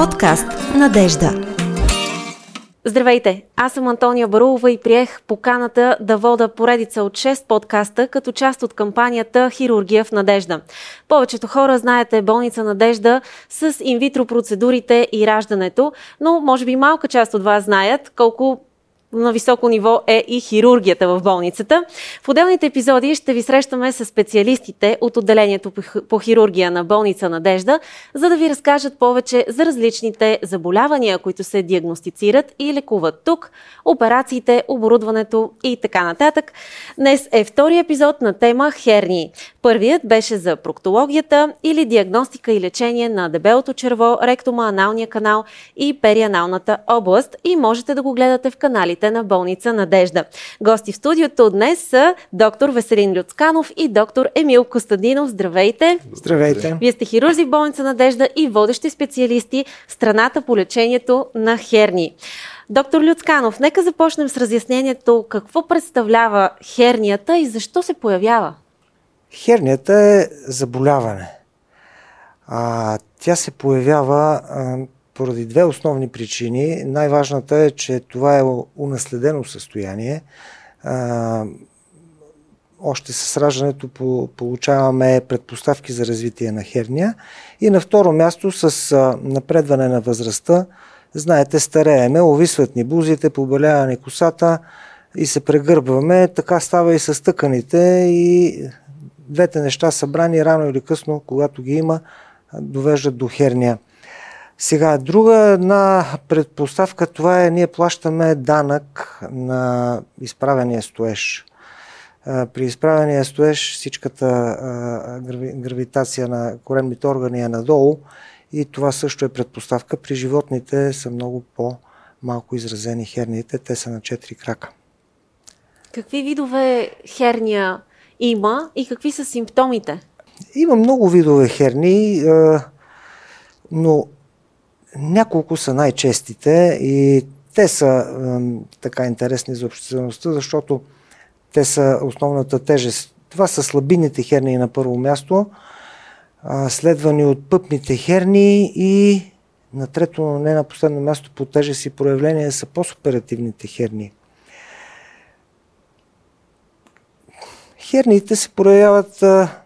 Подкаст Надежда. Здравейте! Аз съм Антония Барулова и приех поканата да вода поредица от 6 подкаста като част от кампанията Хирургия в надежда. Повечето хора знаете болница Надежда с инвитро процедурите и раждането, но може би малка част от вас знаят колко на високо ниво е и хирургията в болницата. В отделните епизоди ще ви срещаме с специалистите от отделението по хирургия на болница Надежда, за да ви разкажат повече за различните заболявания, които се диагностицират и лекуват тук, операциите, оборудването и така нататък. Днес е втори епизод на тема хернии. Първият беше за проктологията или диагностика и лечение на дебелото черво, ректома, аналния канал и перианалната област и можете да го гледате в каналите лекарите на болница Надежда. Гости в студиото днес са доктор Веселин Люцканов и доктор Емил Костадинов. Здравейте! Здравейте! Вие сте хирурзи в болница Надежда и водещи специалисти в страната по лечението на херни. Доктор Люцканов, нека започнем с разяснението какво представлява хернията и защо се появява. Хернията е заболяване. А, тя се появява а, поради две основни причини. Най-важната е, че това е унаследено състояние. А, още с раждането получаваме предпоставки за развитие на херния. И на второ място с напредване на възрастта, знаете, старееме, овисват ни бузите, побелява ни косата и се прегърбваме. Така става и с тъканите и двете неща събрани рано или късно, когато ги има, довеждат до херния. Сега, друга една предпоставка, това е, ние плащаме данък на изправения стоеж. При изправения стоеж всичката гравитация на коремните органи е надолу и това също е предпоставка. При животните са много по-малко изразени херниите, те са на 4 крака. Какви видове херния има и какви са симптомите? Има много видове херни, но няколко са най-честите и те са така интересни за обществеността, защото те са основната тежест. Това са слабините хернии на първо място, следвани от пъпните хернии и на трето, но не на последно място по тежест и проявление са постоперативните хернии. Херниите се проявяват а,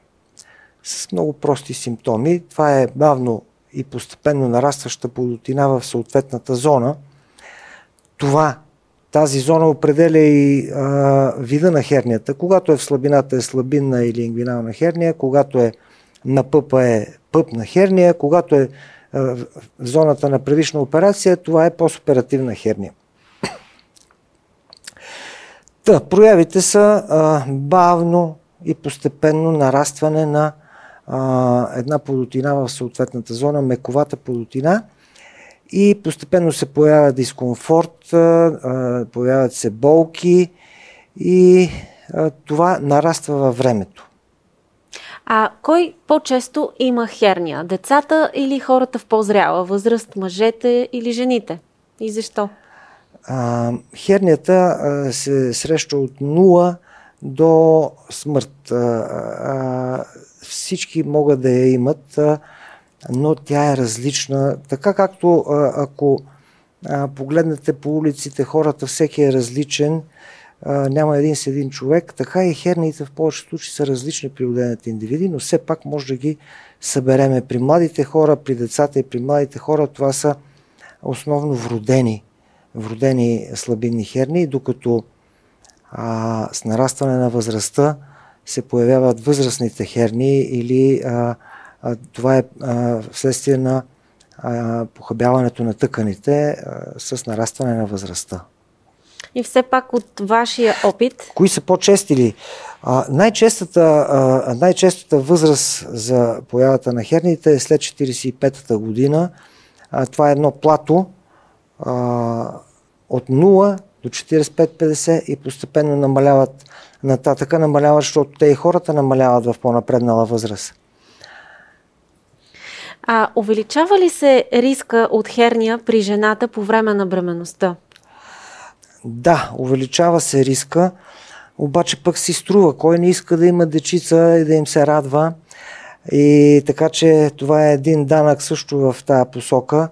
с много прости симптоми. Това е бавно и постепенно нарастваща плодотина в съответната зона. Това, тази зона определя и а, вида на хернията. Когато е в слабината е слабинна или ингвинална херния, когато е на пъпа е пъпна херния, когато е а, в зоната на предишна операция, това е постоперативна херния. Та, проявите са а, бавно и постепенно нарастване на а, една плодотина в съответната зона, мековата плодотина и постепенно се появява дискомфорт, а, появяват се болки и а, това нараства във времето. А кой по-често има херния? Децата или хората в по-зряла възраст, мъжете или жените? И защо? А, хернията а, се среща от 0 до смърт. А, а, всички могат да я имат, но тя е различна. Така както ако погледнете по улиците, хората всеки е различен, няма един с един човек, така и херниите в повечето случаи са различни при отделните индивиди, но все пак може да ги събереме. При младите хора, при децата и при младите хора това са основно вродени, вродени слабинни херни, докато а, с нарастване на възрастта се появяват възрастните херни или а, а, това е а, вследствие на а, похабяването на тъканите а, с нарастване на възрастта. И все пак от вашия опит. Кои са по-чести ли? А, най-честата, а, най-честата възраст за появата на херните е след 45-та година. А, това е едно плато а, от 0 до 45-50 и постепенно намаляват нататъка, намаляват, защото те и хората намаляват в по-напреднала възраст. А увеличава ли се риска от херния при жената по време на бременността? Да, увеличава се риска, обаче пък си струва. Кой не иска да има дечица и да им се радва? И така че това е един данък също в тази посока.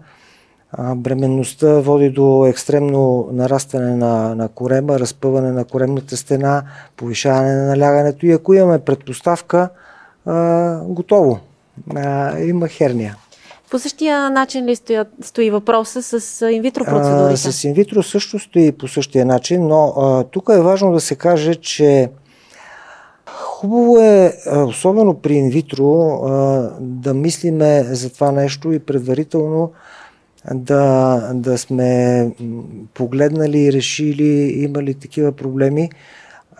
Бременността води до екстремно нарастване на, на корема, разпъване на коремната стена, повишаване на налягането и ако имаме предпоставка, а, готово. А, има херния. По същия начин ли стои, стои въпроса с инвитро процедурите? А, с инвитро също стои по същия начин, но а, тук е важно да се каже, че хубаво е, особено при инвитро, да мислиме за това нещо и предварително да, да сме погледнали, решили, имали такива проблеми,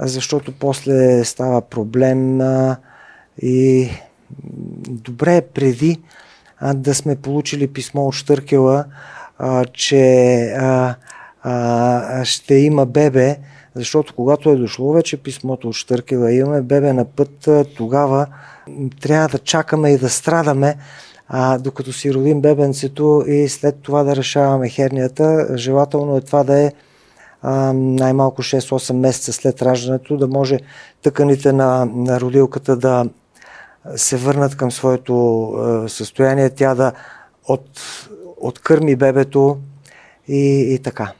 защото после става проблем и добре е преди да сме получили писмо от Штъркела, че ще има бебе, защото когато е дошло вече писмото от Штъркела, имаме бебе на път, тогава трябва да чакаме и да страдаме, а, докато си родим бебенцето и след това да решаваме хернията. Желателно е това да е а, най-малко 6-8 месеца след раждането, да може тъканите на, на родилката да се върнат към своето а, състояние, тя да от, откърми бебето и, и така.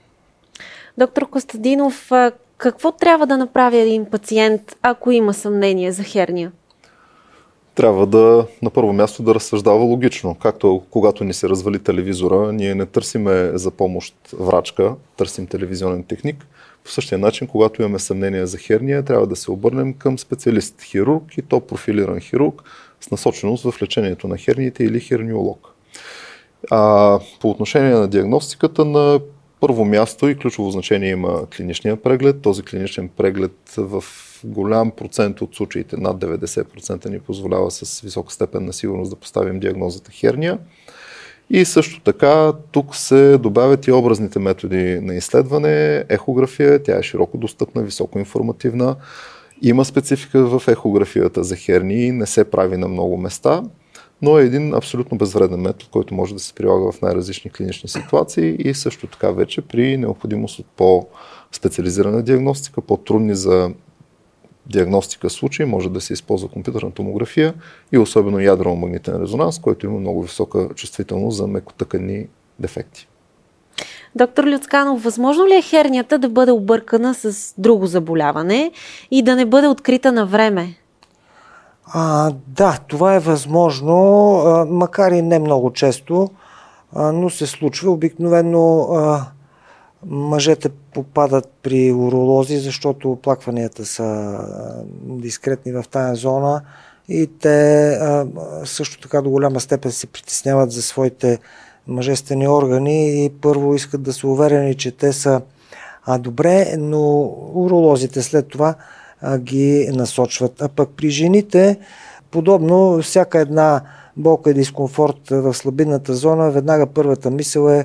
Доктор Костадинов, какво трябва да направи един пациент, ако има съмнение за херния? Трябва да на първо място да разсъждава логично. Както когато ни се развали телевизора, ние не търсиме за помощ врачка, търсим телевизионен техник. По същия начин, когато имаме съмнение за херния, трябва да се обърнем към специалист хирург и то профилиран хирург с насоченост в лечението на херниите или херниолог. А, по отношение на диагностиката на първо място и ключово значение има клиничния преглед. Този клиничен преглед в голям процент от случаите, над 90% ни позволява с висока степен на сигурност да поставим диагнозата херния. И също така тук се добавят и образните методи на изследване, ехография, тя е широко достъпна, високо информативна. Има специфика в ехографията за херни, не се прави на много места, но е един абсолютно безвреден метод, който може да се прилага в най-различни клинични ситуации и също така вече при необходимост от по-специализирана диагностика, по-трудни за диагностика случаи може да се използва компютърна томография и особено ядрено-магнитен резонанс, който има много висока чувствителност за мекотъкани дефекти. Доктор Люцканов, възможно ли е хернията да бъде объркана с друго заболяване и да не бъде открита на време? А, да, това е възможно, макар и не много често, но се случва. Обикновено Мъжете попадат при уролози, защото оплакванията са дискретни в тази зона и те също така до голяма степен се притесняват за своите мъжествени органи и първо искат да са уверени, че те са добре, но уролозите след това ги насочват. А пък при жените, подобно, всяка една болка и дискомфорт в слабинната зона, веднага първата мисъл е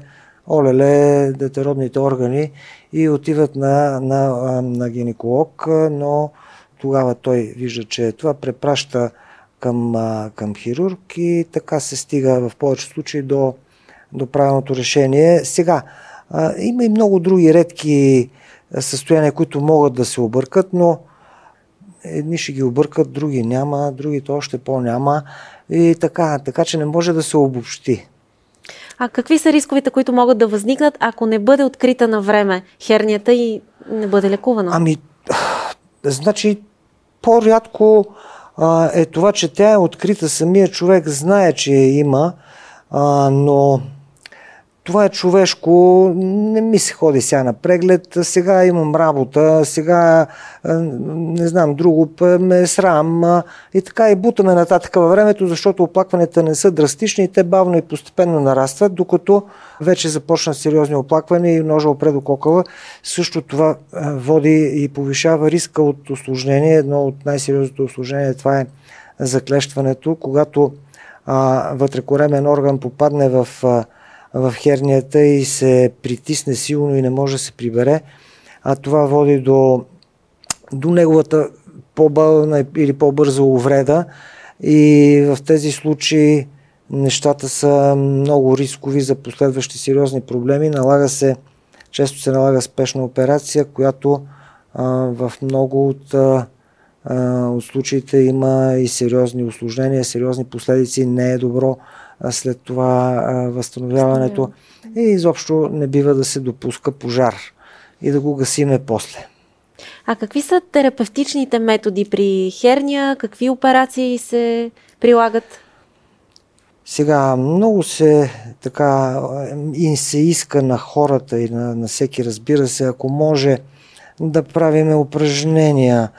олеле, детеродните органи и отиват на, на, на гинеколог, но тогава той вижда, че това препраща към, към хирург и така се стига в повече случаи до, до правилното решение. Сега, има и много други редки състояния, които могат да се объркат, но едни ще ги объркат, други няма, другите още по-няма и така, така че не може да се обобщи. А какви са рисковете, които могат да възникнат, ако не бъде открита на време хернията и не бъде лекувана? Ами, значи, по-рядко а, е това, че тя е открита. Самия човек знае, че я има, а, но това е човешко, не ми се ходи сега на преглед, сега имам работа, сега не знам, друго ме е срам и така и бутаме нататък във времето, защото оплакванията не са драстични и те бавно и постепенно нарастват, докато вече започна сериозни оплаквания и ножа опре до кокала. Също това води и повишава риска от осложнение. Едно от най-сериозните осложнения това е заклещването, когато а, вътрекоремен орган попадне в а, в хернията и се притисне силно и не може да се прибере, а това води до, до неговата по-бавна или по-бърза увреда и в тези случаи нещата са много рискови за последващи сериозни проблеми. Налага се, често се налага спешна операция, която а, в много от а, от случаите има и сериозни осложнения, сериозни последици. Не е добро след това възстановяването. И изобщо не бива да се допуска пожар и да го гасиме после. А какви са терапевтичните методи при херния? Какви операции се прилагат? Сега много се така и се иска на хората и на, на всеки, разбира се, ако може да правиме упражнения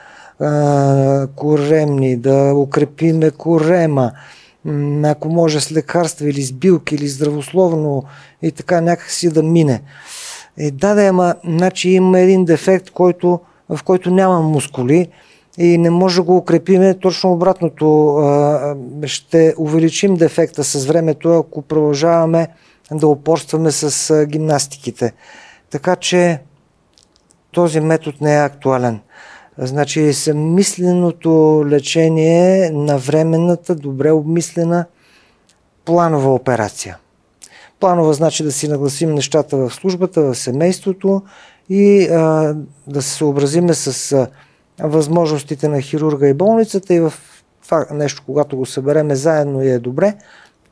а, коремни, да укрепиме корема, ако може с лекарства или с билки или здравословно и така някакси да мине. Е, да, да, ама, значи има един дефект, който, в който няма мускули и не може да го укрепиме. Точно обратното, ще увеличим дефекта с времето, ако продължаваме да упорстваме с гимнастиките. Така че този метод не е актуален. Значи съмисленото лечение на временната, добре обмислена планова операция. Планова значи да си нагласим нещата в службата, в семейството и а, да се съобразиме с а, възможностите на хирурга и болницата и в това нещо, когато го събереме заедно и е добре,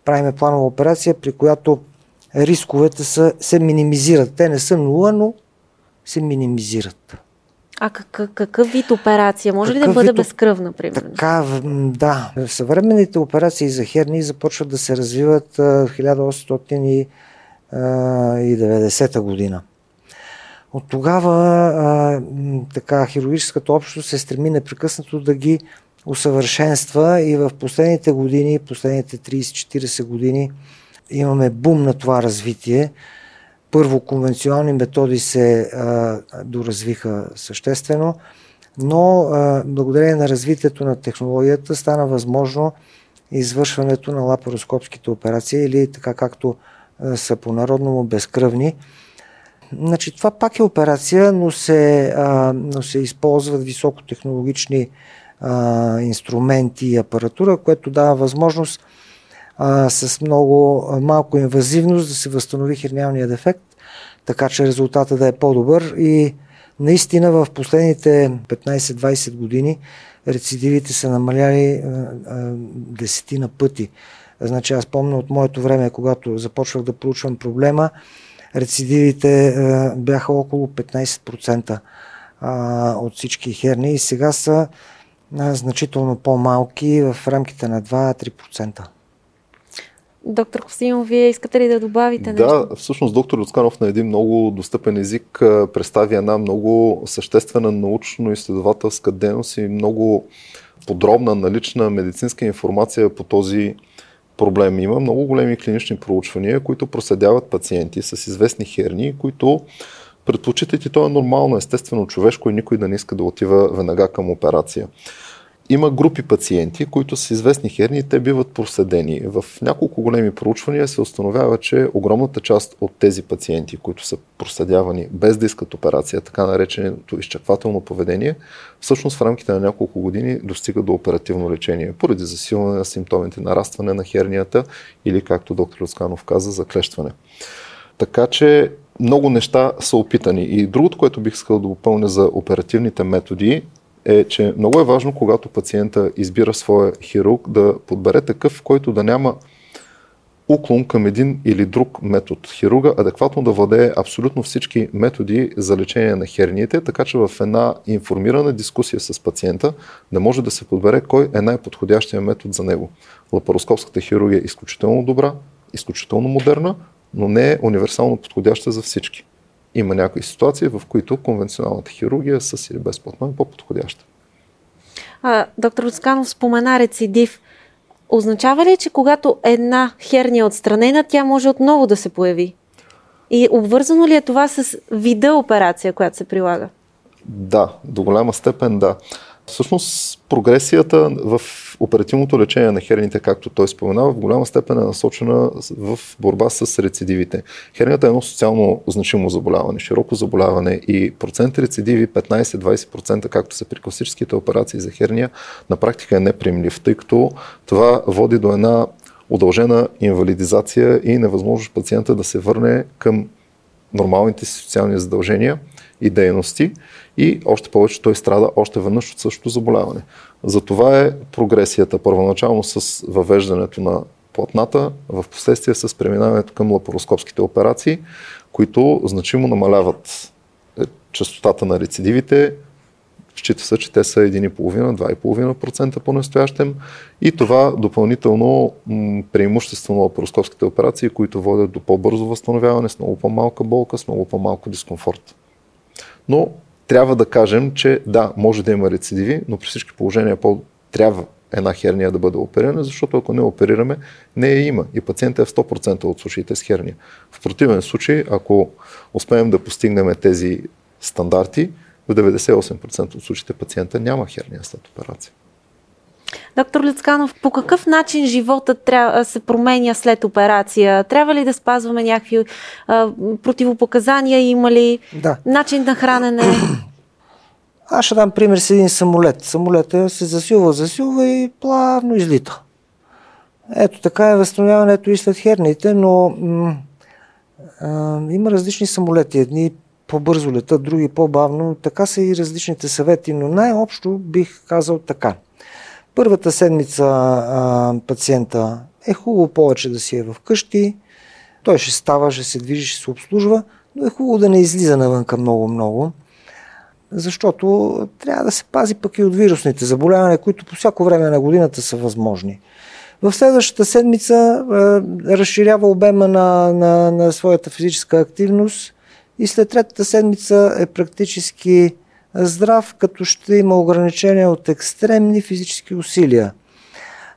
правиме планова операция, при която рисковете са, се минимизират. Те не са нула, но се минимизират. А какъв, какъв вид операция? Може какъв ли да бъде вид... безкръвна, примерно? Така, да. Съвременните операции за херни започват да се развиват в 1890 година. От тогава така, хирургическата общност се стреми непрекъснато да ги усъвършенства и в последните години, последните 30-40 години имаме бум на това развитие. Първо, конвенционални методи се а, доразвиха съществено, но а, благодарение на развитието на технологията стана възможно извършването на лапароскопските операции или така както а, са по-народному безкръвни. Значи, това пак е операция, но се, а, но се използват високотехнологични а, инструменти и апаратура, което дава възможност а, с много малко инвазивност да се възстанови херниалния дефект, така че резултата да е по-добър и наистина в последните 15-20 години рецидивите са намаляли десетина пъти. Значи аз помня от моето време, когато започвах да проучвам проблема, рецидивите бяха около 15% от всички херни и сега са значително по-малки в рамките на 2-3%. Доктор Косимов, вие искате ли да добавите нещо? Да, всъщност доктор Люцканов на един много достъпен език представи една много съществена научно-изследователска дейност и много подробна налична медицинска информация по този проблем. Има много големи клинични проучвания, които проследяват пациенти с известни херни, които предпочитат и то е нормално, естествено човешко и никой да не иска да отива веднага към операция. Има групи пациенти, които са известни херни те биват проследени. В няколко големи проучвания се установява, че огромната част от тези пациенти, които са проследявани без да искат операция, така нареченото изчаквателно поведение, всъщност в рамките на няколко години достига до оперативно лечение, поради засилване на симптомите, нарастване на хернията или, както доктор Люсканов каза, заклещване. Така че много неща са опитани. И другото, което бих искал да допълня за оперативните методи, е, че много е важно, когато пациента избира своя хирург, да подбере такъв, който да няма уклон към един или друг метод. Хирурга адекватно да владее абсолютно всички методи за лечение на херниите, така че в една информирана дискусия с пациента да може да се подбере кой е най-подходящия метод за него. Лапароскопската хирургия е изключително добра, изключително модерна, но не е универсално подходяща за всички. Има някои ситуации, в които конвенционалната хирургия с или без платно е по-подходяща. А, доктор Осканов спомена рецидив. Означава ли, че когато една херния е отстранена, тя може отново да се появи? И обвързано ли е това с вида операция, която се прилага? Да, до голяма степен да. Всъщност прогресията в оперативното лечение на херните, както той споменава, в голяма степен е насочена в борба с рецидивите. Хернията е едно социално значимо заболяване, широко заболяване и процент рецидиви 15-20%, както са при класическите операции за херния, на практика е неприемлив, тъй като това води до една удължена инвалидизация и невъзможност пациента да се върне към нормалните си социални задължения и дейности и още повече той страда още веднъж от същото заболяване. Затова е прогресията първоначално с въвеждането на платната, в последствие с преминаването към лапароскопските операции, които значимо намаляват е, частотата на рецидивите, Счита се, че те са 1,5-2,5% по-настоящем и това допълнително преимущество на лапароскопските операции, които водят до по-бързо възстановяване с много по-малка болка, с много по-малко дискомфорт. Но трябва да кажем, че да, може да има рецидиви, но при всички положения по- трябва една херния да бъде оперирана, защото ако не оперираме, не я има и пациентът е в 100% от случаите с херния. В противен случай, ако успеем да постигнем тези стандарти, в 98% от случаите пациента няма херния след операция. Доктор Лицканов, по какъв начин живота трябва, се променя след операция? Трябва ли да спазваме някакви а, противопоказания? Има ли да. начин на хранене? Аз ще дам пример с един самолет. Самолета се засилва, засилва и плавно излита. Ето така е възстановяването и след херните, но м- а, има различни самолети. Едни по-бързо летат, други по-бавно. Така са и различните съвети, но най-общо бих казал така. Първата седмица а, пациента е хубаво повече да си е вкъщи, той ще става, ще се движи, ще се обслужва, но е хубаво да не излиза навънка много-много, защото трябва да се пази пък и от вирусните заболявания, които по всяко време на годината са възможни. В следващата седмица а, разширява обема на, на, на своята физическа активност и след третата седмица е практически здрав, като ще има ограничения от екстремни физически усилия.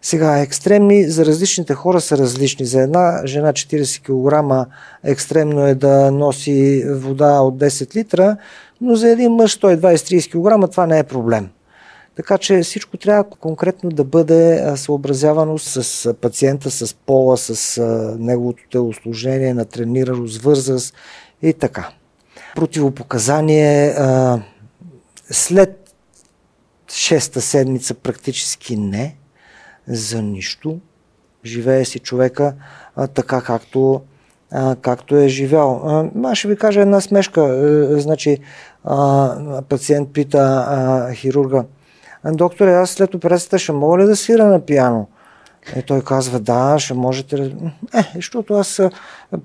Сега, екстремни за различните хора са различни. За една жена 40 кг екстремно е да носи вода от 10 литра, но за един мъж 120-30 кг това не е проблем. Така че всичко трябва конкретно да бъде съобразявано с пациента, с пола, с неговото телосложение, на тренираност, възраст и така. Противопоказание след шеста седмица практически не, за нищо. Живее си човека а, така, както, а, както е живял. А, аз ще ви кажа една смешка. А, значи, а, пациент пита а, хирурга, докторе, аз след операцията ще мога ли да свира на пиано? Е, той казва, да, ще можете. Е, защото аз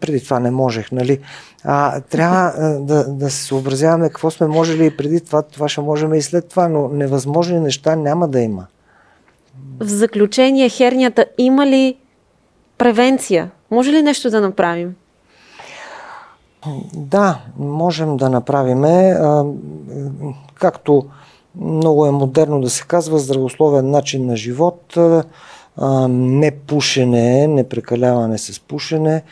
преди това не можех, нали? А, трябва да, да се съобразяваме какво сме можели и преди това, това ще можем и след това, но невъзможни неща няма да има. В заключение, хернията има ли превенция? Може ли нещо да направим? Да, можем да направим. Както много е модерно да се казва, здравословен начин на живот не пушене, не прекаляване с пушене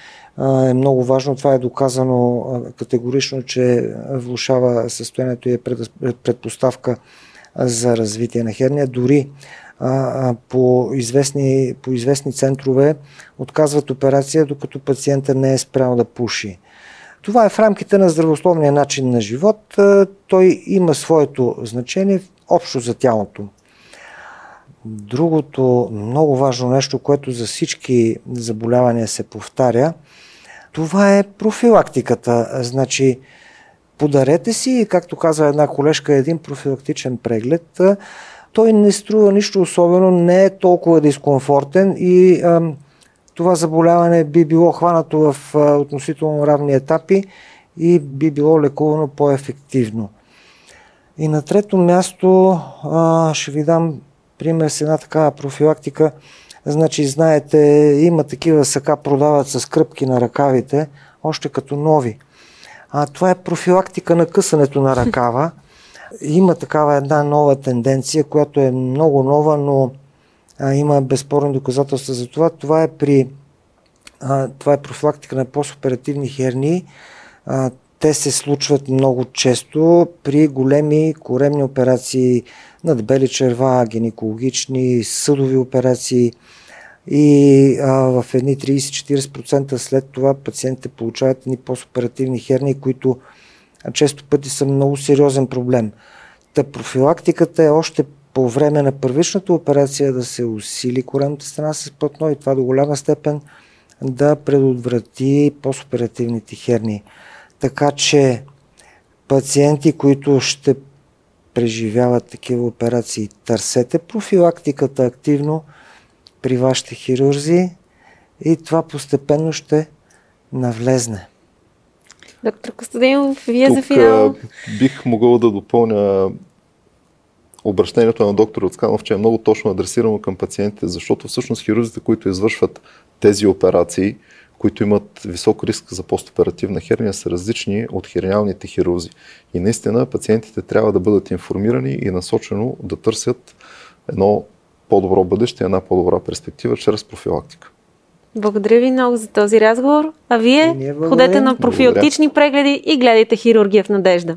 е много важно. Това е доказано категорично, че влушава състоянието и е предпоставка за развитие на херния. Дори по известни, по известни центрове отказват операция, докато пациента не е спрял да пуши. Това е в рамките на здравословния начин на живот. Той има своето значение общо за тялото. Другото много важно нещо, което за всички заболявания се повтаря, това е профилактиката. Значи, подарете си, както казва една колежка, един профилактичен преглед. Той не струва нищо особено, не е толкова дискомфортен и а, това заболяване би било хванато в а, относително равни етапи и би било лекувано по-ефективно. И на трето място а, ще ви дам пример с една такава профилактика. Значи, знаете, има такива сака, продават с кръпки на ръкавите, още като нови. А това е профилактика на късането на ръкава. Има такава една нова тенденция, която е много нова, но а, има безспорни доказателства за това. Това е при а, това е профилактика на постоперативни хернии. А, те се случват много често при големи коремни операции на дебели черва, гинекологични, съдови операции и а, в едни 30-40% след това пациентите получават едни постоперативни херни, които често пъти са много сериозен проблем. Та профилактиката е още по време на първичната операция да се усили коремната страна с плътно и това до голяма степен да предотврати постоперативните херни. Така че пациенти, които ще преживяват такива операции, търсете профилактиката активно при вашите хирурзи и това постепенно ще навлезне. Доктор Костадинов, вие Тук за финал. бих могъл да допълня обращението на доктор Оцканов, че е много точно адресирано към пациентите, защото всъщност хирурзите, които извършват тези операции, които имат висок риск за постоперативна херния, са различни от херниалните хирурзи. И наистина пациентите трябва да бъдат информирани и насочено да търсят едно по-добро бъдеще, една по-добра перспектива чрез профилактика. Благодаря ви много за този разговор. А вие ходете на профилактични прегледи и гледайте хирургия в надежда.